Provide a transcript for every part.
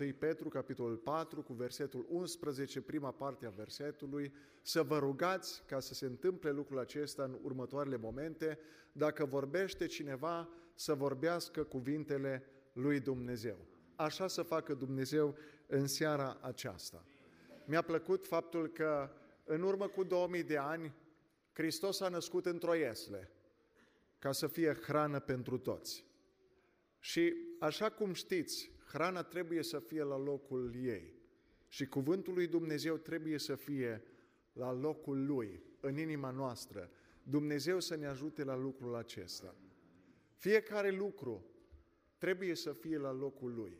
1 Petru, capitolul 4, cu versetul 11, prima parte a versetului, să vă rugați ca să se întâmple lucrul acesta în următoarele momente, dacă vorbește cineva, să vorbească cuvintele lui Dumnezeu. Așa să facă Dumnezeu în seara aceasta. Mi-a plăcut faptul că în urmă cu 2000 de ani, Hristos a născut într-o iesle, ca să fie hrană pentru toți. Și așa cum știți, hrana trebuie să fie la locul ei. Și cuvântul lui Dumnezeu trebuie să fie la locul lui, în inima noastră. Dumnezeu să ne ajute la lucrul acesta. Fiecare lucru trebuie să fie la locul lui.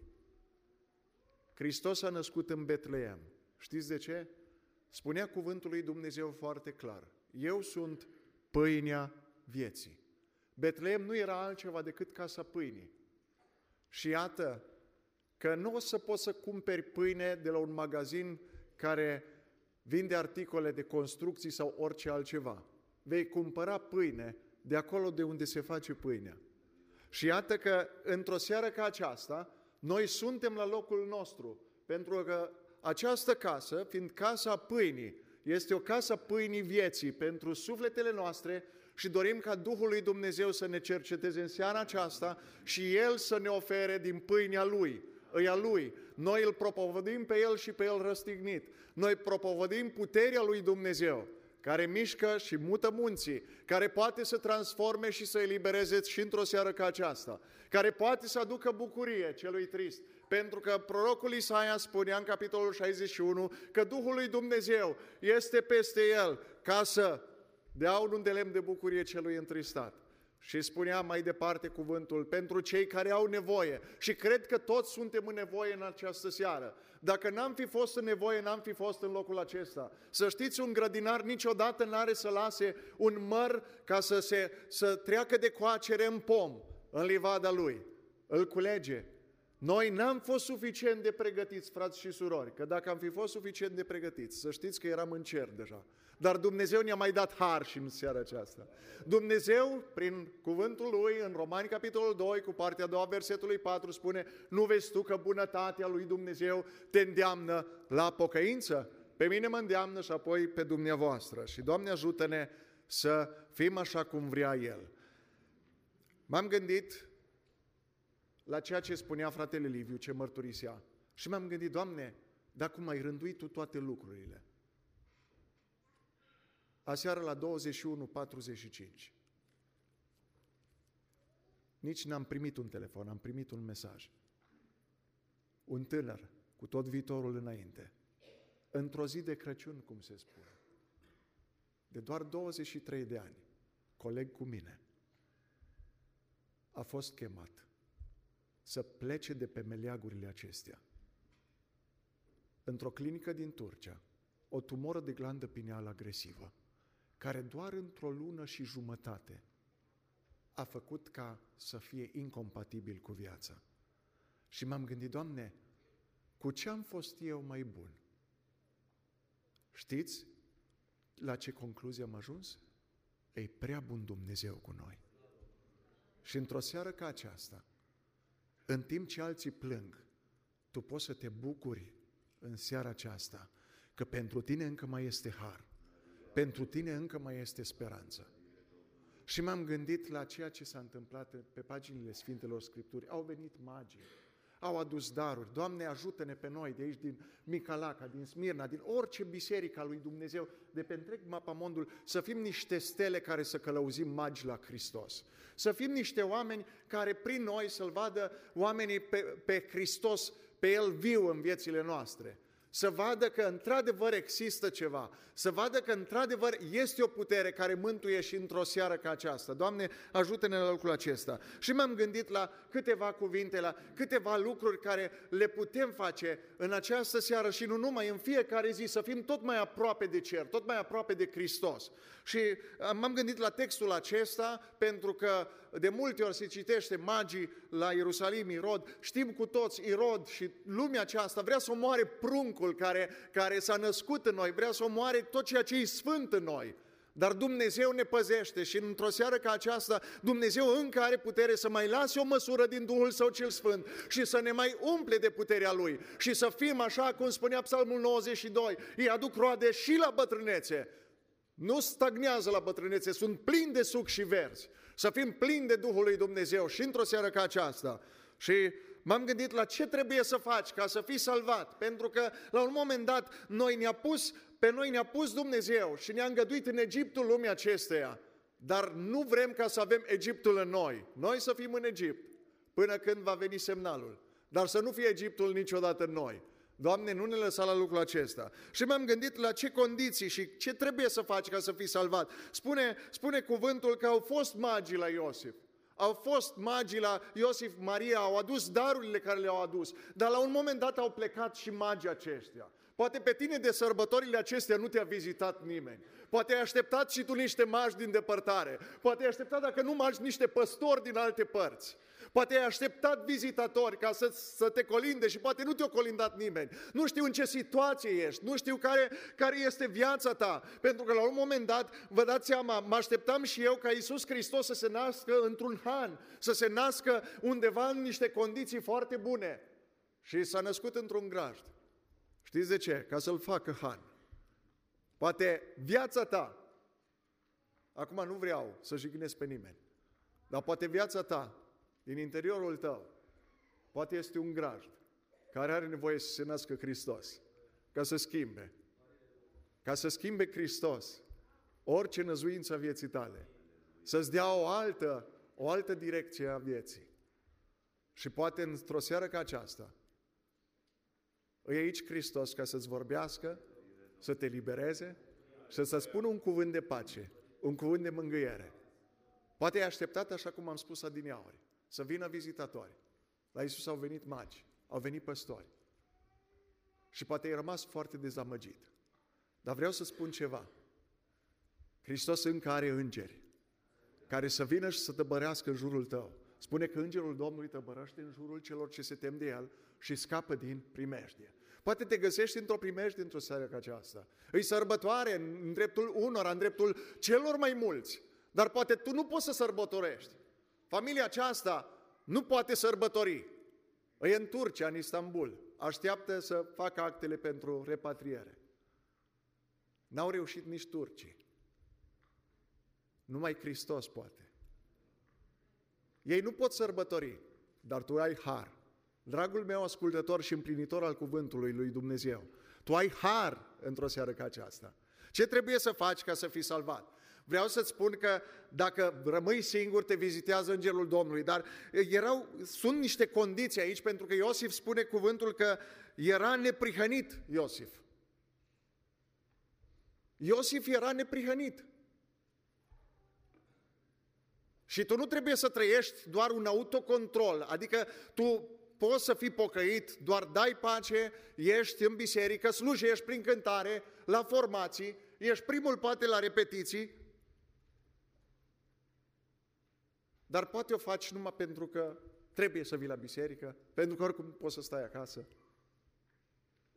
Hristos a născut în Betleem. Știți de ce? Spunea cuvântul lui Dumnezeu foarte clar. Eu sunt pâinea vieții. Betleem nu era altceva decât casa pâinii. Și iată că nu o să poți să cumperi pâine de la un magazin care vinde articole de construcții sau orice altceva. Vei cumpăra pâine de acolo de unde se face pâinea. Și iată că într-o seară ca aceasta, noi suntem la locul nostru, pentru că această casă, fiind casa pâinii, este o casă pâinii vieții pentru sufletele noastre și dorim ca Duhul lui Dumnezeu să ne cerceteze în seara aceasta și El să ne ofere din pâinea Lui, îi a Lui. Noi îl propovădim pe El și pe El răstignit. Noi propovădim puterea Lui Dumnezeu care mișcă și mută munții, care poate să transforme și să elibereze și într-o seară ca aceasta, care poate să aducă bucurie celui trist, pentru că prorocul Isaia spunea în capitolul 61 că Duhul lui Dumnezeu este peste el ca să dea un de lemn de bucurie celui întristat. Și spunea mai departe cuvântul, pentru cei care au nevoie. Și cred că toți suntem în nevoie în această seară. Dacă n-am fi fost în nevoie, n-am fi fost în locul acesta. Să știți, un grădinar niciodată n-are să lase un măr ca să, se, să treacă de coacere în pom, în livada lui. Îl culege, noi n-am fost suficient de pregătiți, frați și surori, că dacă am fi fost suficient de pregătiți, să știți că eram în cer deja. Dar Dumnezeu ne-a mai dat har și în seara aceasta. Dumnezeu, prin cuvântul Lui, în Romani capitolul 2, cu partea a doua versetului 4, spune Nu vezi tu că bunătatea Lui Dumnezeu te îndeamnă la pocăință? Pe mine mă îndeamnă și apoi pe dumneavoastră. Și Doamne ajută-ne să fim așa cum vrea El. M-am gândit la ceea ce spunea fratele Liviu, ce mărturisea. Și mi-am gândit, Doamne, dar cum ai rânduit Tu toate lucrurile? Aseară la 21.45. Nici n-am primit un telefon, am primit un mesaj. Un tânăr cu tot viitorul înainte. Într-o zi de Crăciun, cum se spune. De doar 23 de ani, coleg cu mine, a fost chemat să plece de pe meleagurile acestea. Într-o clinică din Turcia, o tumoră de glandă pineală agresivă, care doar într-o lună și jumătate a făcut ca să fie incompatibil cu viața. Și m-am gândit, Doamne, cu ce am fost eu mai bun? Știți la ce concluzie am ajuns? E prea bun Dumnezeu cu noi. Și într-o seară ca aceasta, în timp ce alții plâng, tu poți să te bucuri în seara aceasta că pentru tine încă mai este har, pentru tine încă mai este speranță. Și m-am gândit la ceea ce s-a întâmplat pe paginile Sfintelor Scripturi. Au venit magii, au adus daruri. Doamne, ajută-ne pe noi de aici, din Micalaca, din Smirna, din orice biserică a lui Dumnezeu, de pe întreg mapamondul, să fim niște stele care să călăuzim magi la Hristos. Să fim niște oameni care prin noi să-L vadă oamenii pe, pe Hristos, pe El viu în viețile noastre să vadă că într-adevăr există ceva, să vadă că într-adevăr este o putere care mântuie și într-o seară ca aceasta. Doamne, ajută-ne la lucrul acesta. Și m-am gândit la câteva cuvinte, la câteva lucruri care le putem face în această seară și nu numai, în fiecare zi, să fim tot mai aproape de cer, tot mai aproape de Hristos. Și uh, m-am gândit la textul acesta pentru că de multe ori se citește magii la Ierusalim, Irod, știm cu toți, Irod și lumea aceasta vrea să omoare pruncul care, care s-a născut în noi, vrea să omoare tot ceea ce e sfânt în noi. Dar Dumnezeu ne păzește și într-o seară ca aceasta, Dumnezeu încă are putere să mai lase o măsură din Duhul Său cel Sfânt și să ne mai umple de puterea Lui și să fim așa cum spunea Psalmul 92, îi aduc roade și la bătrânețe. Nu stagnează la bătrânețe, sunt plini de suc și verzi. Să fim plini de Duhul lui Dumnezeu și într-o seară ca aceasta. Și m-am gândit la ce trebuie să faci ca să fii salvat, pentru că la un moment dat noi ne-a pus pe noi ne-a pus Dumnezeu și ne-a îngăduit în Egiptul lumii acesteia, dar nu vrem ca să avem Egiptul în noi. Noi să fim în Egipt până când va veni semnalul. Dar să nu fie Egiptul niciodată în noi. Doamne, nu ne lăsa la lucrul acesta. Și m-am gândit la ce condiții și ce trebuie să faci ca să fii salvat. Spune, spune cuvântul că au fost magii la Iosif. Au fost magii la Iosif, Maria, au adus darurile care le-au adus, dar la un moment dat au plecat și magii aceștia. Poate pe tine de sărbătorile acestea nu te-a vizitat nimeni. Poate ai așteptat și tu niște magi din depărtare. Poate ai așteptat, dacă nu magi, niște păstori din alte părți. Poate ai așteptat vizitatori ca să, să te colinde și poate nu te-a colindat nimeni. Nu știu în ce situație ești, nu știu care, care este viața ta. Pentru că la un moment dat, vă dați seama, mă așteptam și eu ca Iisus Hristos să se nască într-un han, să se nască undeva în niște condiții foarte bune. Și s-a născut într-un grajd. Știți de ce? Ca să-l facă Han. Poate viața ta, acum nu vreau să jignesc pe nimeni, dar poate viața ta, din interiorul tău, poate este un grajd care are nevoie să se nască Hristos, ca să schimbe, ca să schimbe Hristos orice năzuință a vieții tale, să-ți dea o altă, o altă direcție a vieții. Și poate într-o seară ca aceasta, E aici Hristos ca să-ți vorbească, să te libereze și să spună un cuvânt de pace, un cuvânt de mângâiere. Poate ai așteptat, așa cum am spus adineauri, să vină vizitatori. La Isus au venit magi, au venit păstori. Și poate ai rămas foarte dezamăgit. Dar vreau să spun ceva. Hristos încă are îngeri care să vină și să tăbărească în jurul tău. Spune că îngerul Domnului tăbărăște în jurul celor ce se tem de el și scapă din primejdie. Poate te găsești într-o primejdie într-o seară ca aceasta. Îi sărbătoare în dreptul unora, în dreptul celor mai mulți. Dar poate tu nu poți să sărbătorești. Familia aceasta nu poate sărbători. E în Turcia, în Istanbul. Așteaptă să facă actele pentru repatriere. N-au reușit nici turcii. Numai Hristos poate. Ei nu pot sărbători, dar tu ai har. Dragul meu ascultător și împlinitor al cuvântului lui Dumnezeu, tu ai har într-o seară ca aceasta. Ce trebuie să faci ca să fii salvat? Vreau să-ți spun că dacă rămâi singur, te vizitează Îngerul Domnului, dar erau, sunt niște condiții aici, pentru că Iosif spune cuvântul că era neprihănit Iosif. Iosif era neprihănit. Și tu nu trebuie să trăiești doar un autocontrol, adică tu poți să fii pocăit, doar dai pace, ești în biserică, slujești prin cântare, la formații, ești primul poate la repetiții, dar poate o faci numai pentru că trebuie să vii la biserică, pentru că oricum poți să stai acasă.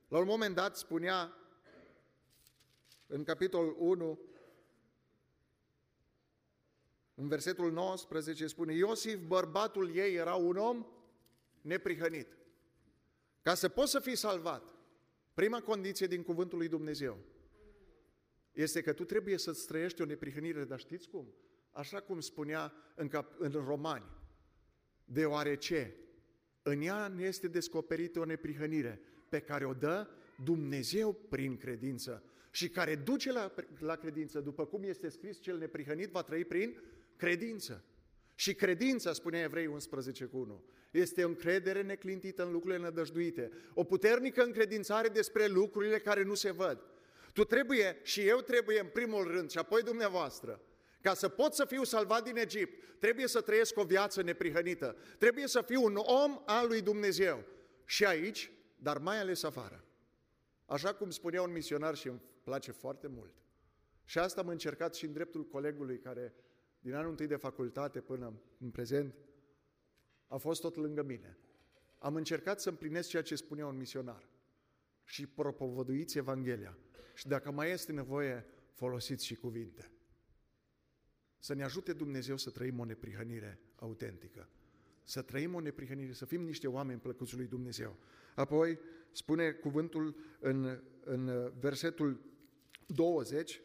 La un moment dat spunea în capitolul 1, în versetul 19 spune, Iosif, bărbatul ei, era un om neprihănit. Ca să poți să fii salvat, prima condiție din cuvântul lui Dumnezeu este că tu trebuie să-ți trăiești o neprihănire, dar știți cum? Așa cum spunea în, cap, în Romani, deoarece în ea ne este descoperită o neprihănire pe care o dă Dumnezeu prin credință și care duce la, la credință, după cum este scris, cel neprihănit va trăi prin credință. Și credința, spune Evrei 11 cu 1, este o încredere neclintită în lucrurile nădăjduite, o puternică încredințare despre lucrurile care nu se văd. Tu trebuie și eu trebuie în primul rând și apoi dumneavoastră, ca să pot să fiu salvat din Egipt, trebuie să trăiesc o viață neprihănită, trebuie să fiu un om al lui Dumnezeu și aici, dar mai ales afară. Așa cum spunea un misionar și îmi place foarte mult. Și asta am încercat și în dreptul colegului care din anul întâi de facultate până în prezent, a fost tot lângă mine. Am încercat să împlinesc ceea ce spunea un misionar și propovăduiți Evanghelia. Și dacă mai este nevoie, folosiți și cuvinte. Să ne ajute Dumnezeu să trăim o neprihănire autentică. Să trăim o neprihănire, să fim niște oameni plăcuți lui Dumnezeu. Apoi spune cuvântul în, în versetul 20,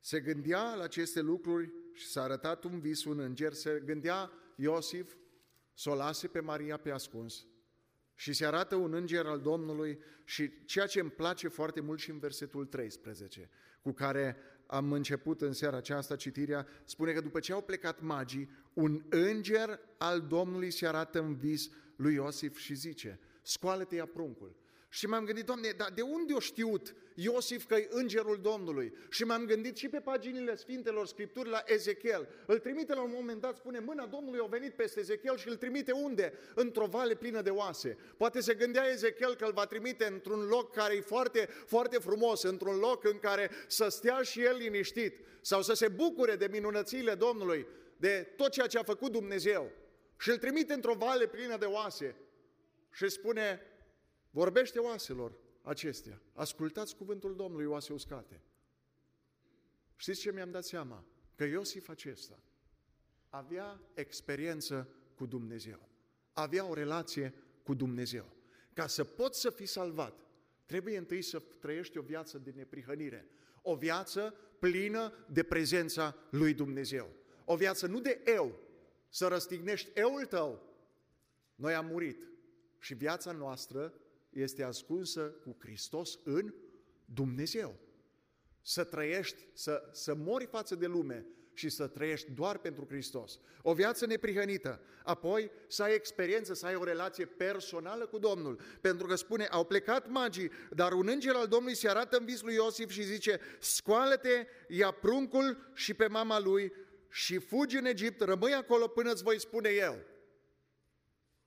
se gândea la aceste lucruri și s-a arătat un vis, un înger, se gândea Iosif să o lase pe Maria pe ascuns. Și se arată un înger al Domnului și ceea ce îmi place foarte mult și în versetul 13, cu care am început în seara aceasta citirea, spune că după ce au plecat magii, un înger al Domnului se arată în vis lui Iosif și zice, scoală-te ia pruncul. Și m-am gândit, Doamne, dar de unde o știut Iosif că e îngerul Domnului? Și m-am gândit și pe paginile Sfintelor Scripturi la Ezechiel. Îl trimite la un moment dat, spune, mâna Domnului a venit peste Ezechiel și îl trimite unde? Într-o vale plină de oase. Poate se gândea Ezechiel că îl va trimite într-un loc care e foarte, foarte frumos, într-un loc în care să stea și el liniștit sau să se bucure de minunățile Domnului, de tot ceea ce a făcut Dumnezeu. Și îl trimite într-o vale plină de oase și spune, Vorbește oaselor acestea. Ascultați cuvântul Domnului, oase uscate. Știți ce mi-am dat seama? Că Iosif acesta avea experiență cu Dumnezeu. Avea o relație cu Dumnezeu. Ca să poți să fii salvat, trebuie întâi să trăiești o viață de neprihănire. O viață plină de prezența lui Dumnezeu. O viață nu de eu, să răstignești eul tău. Noi am murit și viața noastră este ascunsă cu Hristos în Dumnezeu. Să trăiești, să, să mori față de lume și să trăiești doar pentru Hristos. O viață neprihănită. Apoi să ai experiență, să ai o relație personală cu Domnul. Pentru că spune, au plecat magii, dar un înger al Domnului se arată în vis lui Iosif și zice, scoală-te, ia pruncul și pe mama lui și fugi în Egipt, rămâi acolo până îți voi spune eu.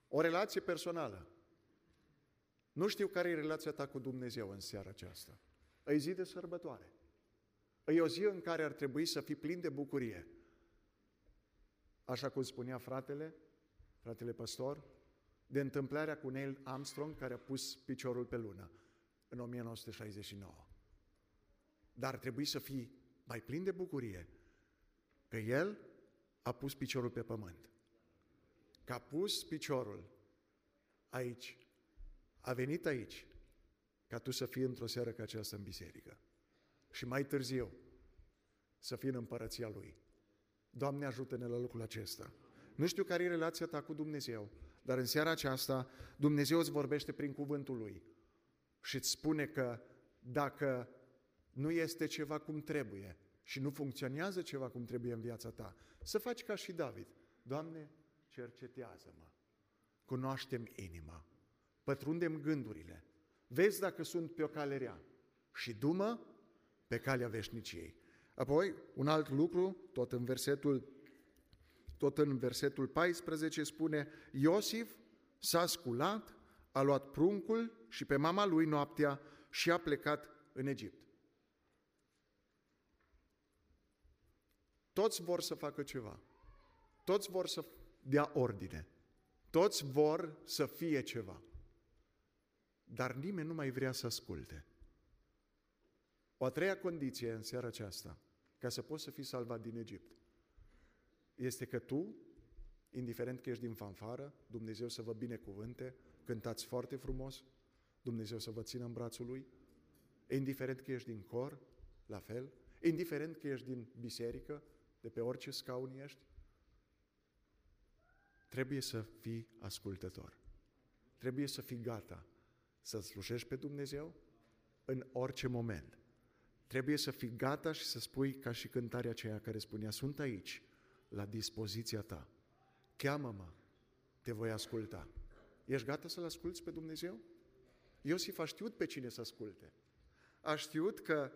O relație personală. Nu știu care e relația ta cu Dumnezeu în seara aceasta. E zi de sărbătoare. E o zi în care ar trebui să fii plin de bucurie. Așa cum spunea fratele, fratele pastor, de întâmplarea cu Neil Armstrong care a pus piciorul pe lună în 1969. Dar ar trebui să fii mai plin de bucurie că el a pus piciorul pe pământ. Că a pus piciorul aici a venit aici ca tu să fii într-o seară ca aceasta în biserică. Și mai târziu să fii în împărăția Lui. Doamne, ajută-ne la lucrul acesta. Nu știu care e relația ta cu Dumnezeu, dar în seara aceasta Dumnezeu îți vorbește prin cuvântul Lui și îți spune că dacă nu este ceva cum trebuie și nu funcționează ceva cum trebuie în viața ta, să faci ca și David. Doamne, cercetează-mă, cunoaștem inima, pătrundem gândurile, vezi dacă sunt pe o cale rea și dumă pe calea veșniciei. Apoi, un alt lucru, tot în versetul, tot în versetul 14 spune, Iosif s-a sculat, a luat pruncul și pe mama lui noaptea și a plecat în Egipt. Toți vor să facă ceva. Toți vor să dea ordine. Toți vor să fie ceva dar nimeni nu mai vrea să asculte. O a treia condiție în seara aceasta, ca să poți să fii salvat din Egipt, este că tu, indiferent că ești din fanfară, Dumnezeu să vă binecuvânte, cântați foarte frumos, Dumnezeu să vă țină în brațul Lui, indiferent că ești din cor, la fel, indiferent că ești din biserică, de pe orice scaun ești, trebuie să fii ascultător. Trebuie să fii gata să slujești pe Dumnezeu în orice moment. Trebuie să fii gata și să spui ca și cântarea aceea care spunea, sunt aici, la dispoziția ta. Cheamă-mă, te voi asculta. Ești gata să-L asculți pe Dumnezeu? Iosif a știut pe cine să asculte. A știut că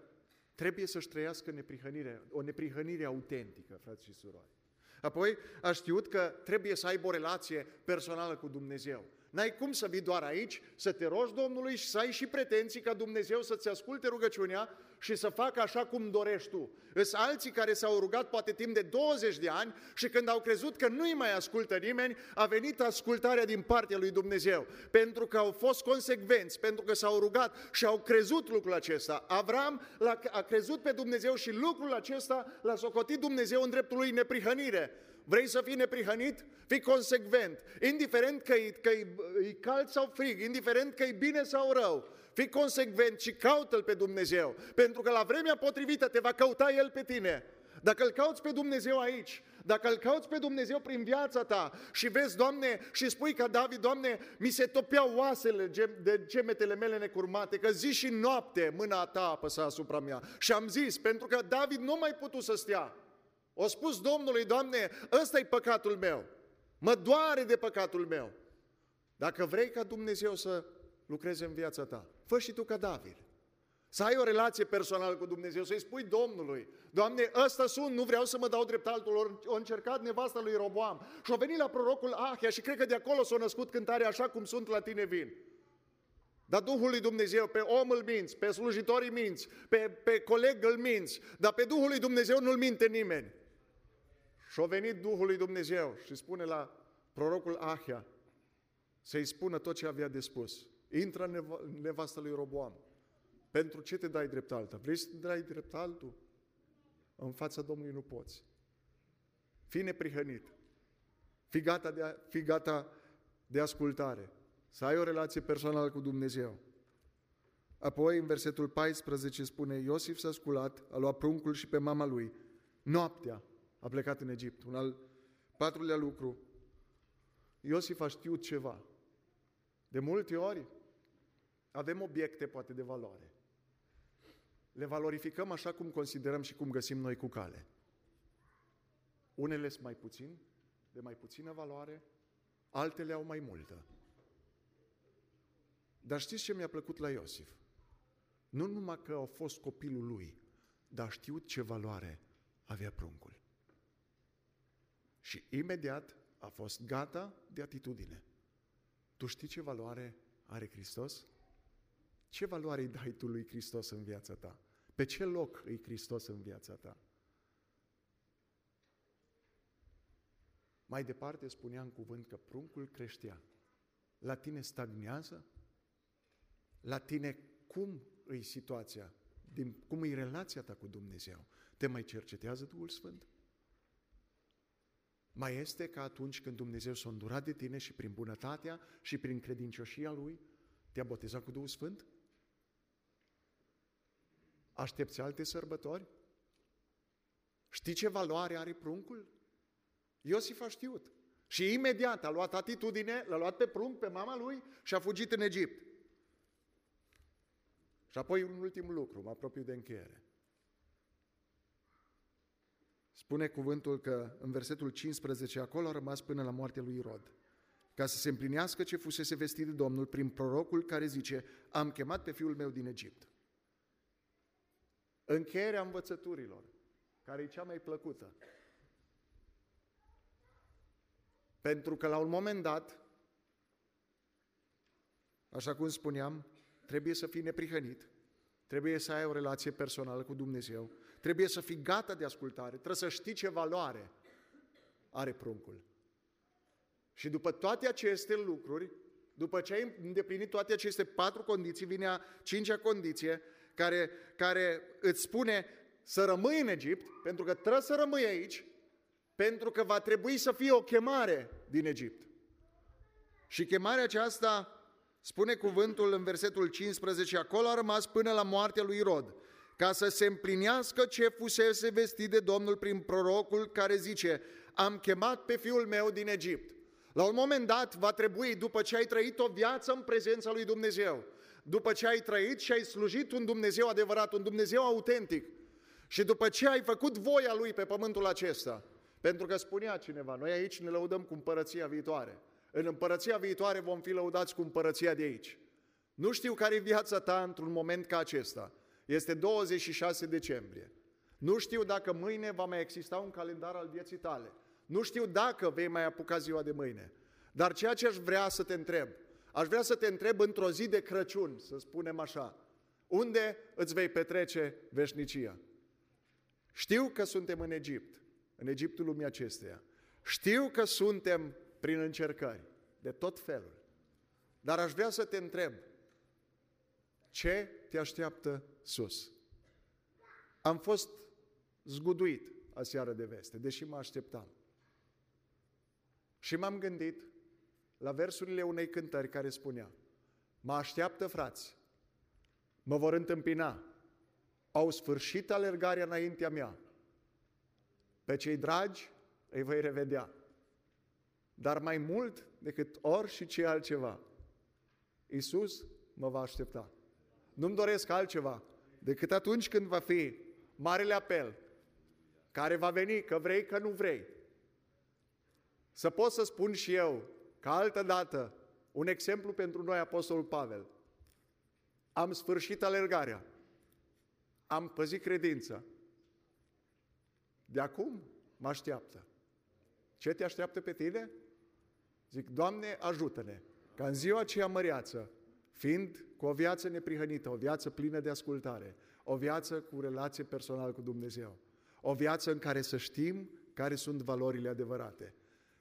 trebuie să-și trăiască neprihănire, o neprihănire autentică, frați și surori. Apoi a știut că trebuie să aibă o relație personală cu Dumnezeu. N-ai cum să vii doar aici, să te rogi Domnului și să ai și pretenții ca Dumnezeu să-ți asculte rugăciunea și să facă așa cum dorești tu. Îs alții care s-au rugat poate timp de 20 de ani și când au crezut că nu-i mai ascultă nimeni, a venit ascultarea din partea lui Dumnezeu. Pentru că au fost consecvenți, pentru că s-au rugat și au crezut lucrul acesta. Avram a crezut pe Dumnezeu și lucrul acesta l-a socotit Dumnezeu în dreptul lui neprihănire. Vrei să fii neprihănit? Fii consecvent. Indiferent că e, că e, e cald sau frig, indiferent că e bine sau rău, fii consecvent și caută-L pe Dumnezeu. Pentru că la vremea potrivită te va căuta El pe tine. Dacă îl cauți pe Dumnezeu aici, dacă îl cauți pe Dumnezeu prin viața ta și vezi, Doamne, și spui ca David, Doamne, mi se topeau oasele de gemetele mele necurmate, că zi și noapte mâna ta apăsa asupra mea. Și am zis, pentru că David nu mai putut să stea. O spus Domnului, Doamne, ăsta e păcatul meu. Mă doare de păcatul meu. Dacă vrei ca Dumnezeu să lucreze în viața ta, fă și tu ca David. Să ai o relație personală cu Dumnezeu, să-i spui Domnului, Doamne, ăsta sunt, nu vreau să mă dau drept altul, o încercat nevasta lui Roboam și a venit la prorocul Ahia și cred că de acolo s-a născut cântarea așa cum sunt la tine vin. Dar Duhul lui Dumnezeu, pe om îl minți, pe slujitorii minți, pe, pe coleg îl minți, dar pe Duhul lui Dumnezeu nu-l minte nimeni. Și a venit Duhul lui Dumnezeu și spune la prorocul Ahia să-i spună tot ce avea de spus. Intră în nevastă lui Roboam. Pentru ce te dai drept alta? Vrei să te dai drept altul? În fața Domnului nu poți. Fii neprihănit. Fii gata de, a, fii gata de ascultare. Să ai o relație personală cu Dumnezeu. Apoi, în versetul 14 spune, Iosif s-a sculat, a luat pruncul și pe mama lui. Noaptea, a plecat în Egipt. Un al patrulea lucru, Iosif a știut ceva. De multe ori avem obiecte poate de valoare. Le valorificăm așa cum considerăm și cum găsim noi cu cale. Unele sunt mai puțin, de mai puțină valoare, altele au mai multă. Dar știți ce mi-a plăcut la Iosif? Nu numai că a fost copilul lui, dar a știut ce valoare avea pruncul. Și imediat a fost gata de atitudine. Tu știi ce valoare are Hristos? Ce valoare îi dai tu lui Hristos în viața ta? Pe ce loc îi Hristos în viața ta? Mai departe spunea în cuvânt că pruncul creștea. La tine stagnează? La tine cum îi situația? Din, cum e relația ta cu Dumnezeu? Te mai cercetează Duhul Sfânt? Mai este ca atunci când Dumnezeu s-a îndurat de tine și prin bunătatea și prin credincioșia Lui te-a botezat cu Duhul Sfânt? Aștepți alte sărbători? Știi ce valoare are pruncul? Iosif a știut. Și imediat a luat atitudine, l-a luat pe prunc, pe mama lui și a fugit în Egipt. Și apoi un ultim lucru, mă apropiu de încheiere. Spune cuvântul că în versetul 15 acolo a rămas până la moartea lui Irod, ca să se împlinească ce fusese vestit de Domnul prin prorocul care zice, am chemat pe fiul meu din Egipt. Încheierea învățăturilor, care e cea mai plăcută. Pentru că la un moment dat, așa cum spuneam, trebuie să fii neprihănit, trebuie să ai o relație personală cu Dumnezeu, trebuie să fii gata de ascultare, trebuie să știi ce valoare are pruncul. Și după toate aceste lucruri, după ce ai îndeplinit toate aceste patru condiții, vine a cincea condiție, care, care îți spune să rămâi în Egipt, pentru că trebuie să rămâi aici, pentru că va trebui să fie o chemare din Egipt. Și chemarea aceasta, spune cuvântul în versetul 15, acolo a rămas până la moartea lui Rod ca să se împlinească ce fusese vestit de Domnul prin prorocul care zice, am chemat pe fiul meu din Egipt. La un moment dat va trebui, după ce ai trăit o viață în prezența lui Dumnezeu, după ce ai trăit și ai slujit un Dumnezeu adevărat, un Dumnezeu autentic, și după ce ai făcut voia Lui pe pământul acesta, pentru că spunea cineva, noi aici ne lăudăm cu împărăția viitoare. În împărăția viitoare vom fi lăudați cu împărăția de aici. Nu știu care e viața ta într-un moment ca acesta, este 26 decembrie. Nu știu dacă mâine va mai exista un calendar al vieții tale. Nu știu dacă vei mai apuca ziua de mâine. Dar ceea ce aș vrea să te întreb, aș vrea să te întreb într-o zi de Crăciun, să spunem așa, unde îți vei petrece veșnicia? Știu că suntem în Egipt, în Egiptul lumii acesteia. Știu că suntem prin încercări de tot felul. Dar aș vrea să te întreb, ce te așteaptă sus? Am fost zguduit aseară de veste, deși mă așteptam. Și m-am gândit la versurile unei cântări care spunea Mă așteaptă frați, mă vor întâmpina, au sfârșit alergarea înaintea mea. Pe cei dragi îi voi revedea. Dar mai mult decât ori și ce altceva, Iisus mă va aștepta. Nu-mi doresc altceva decât atunci când va fi marele apel care va veni, că vrei, că nu vrei. Să pot să spun și eu, ca altă dată, un exemplu pentru noi, Apostolul Pavel. Am sfârșit alergarea. Am păzit credința. De acum mă așteaptă. Ce te așteaptă pe tine? Zic, Doamne, ajută-ne, ca în ziua aceea măreață, fiind cu o viață neprihănită, o viață plină de ascultare, o viață cu relație personală cu Dumnezeu, o viață în care să știm care sunt valorile adevărate.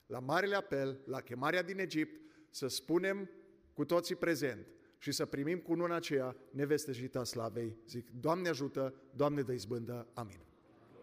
La marele apel, la chemarea din Egipt, să spunem cu toții prezent și să primim cu luna aceea nevesteșita slavei. Zic, Doamne ajută, Doamne dă izbândă, amin.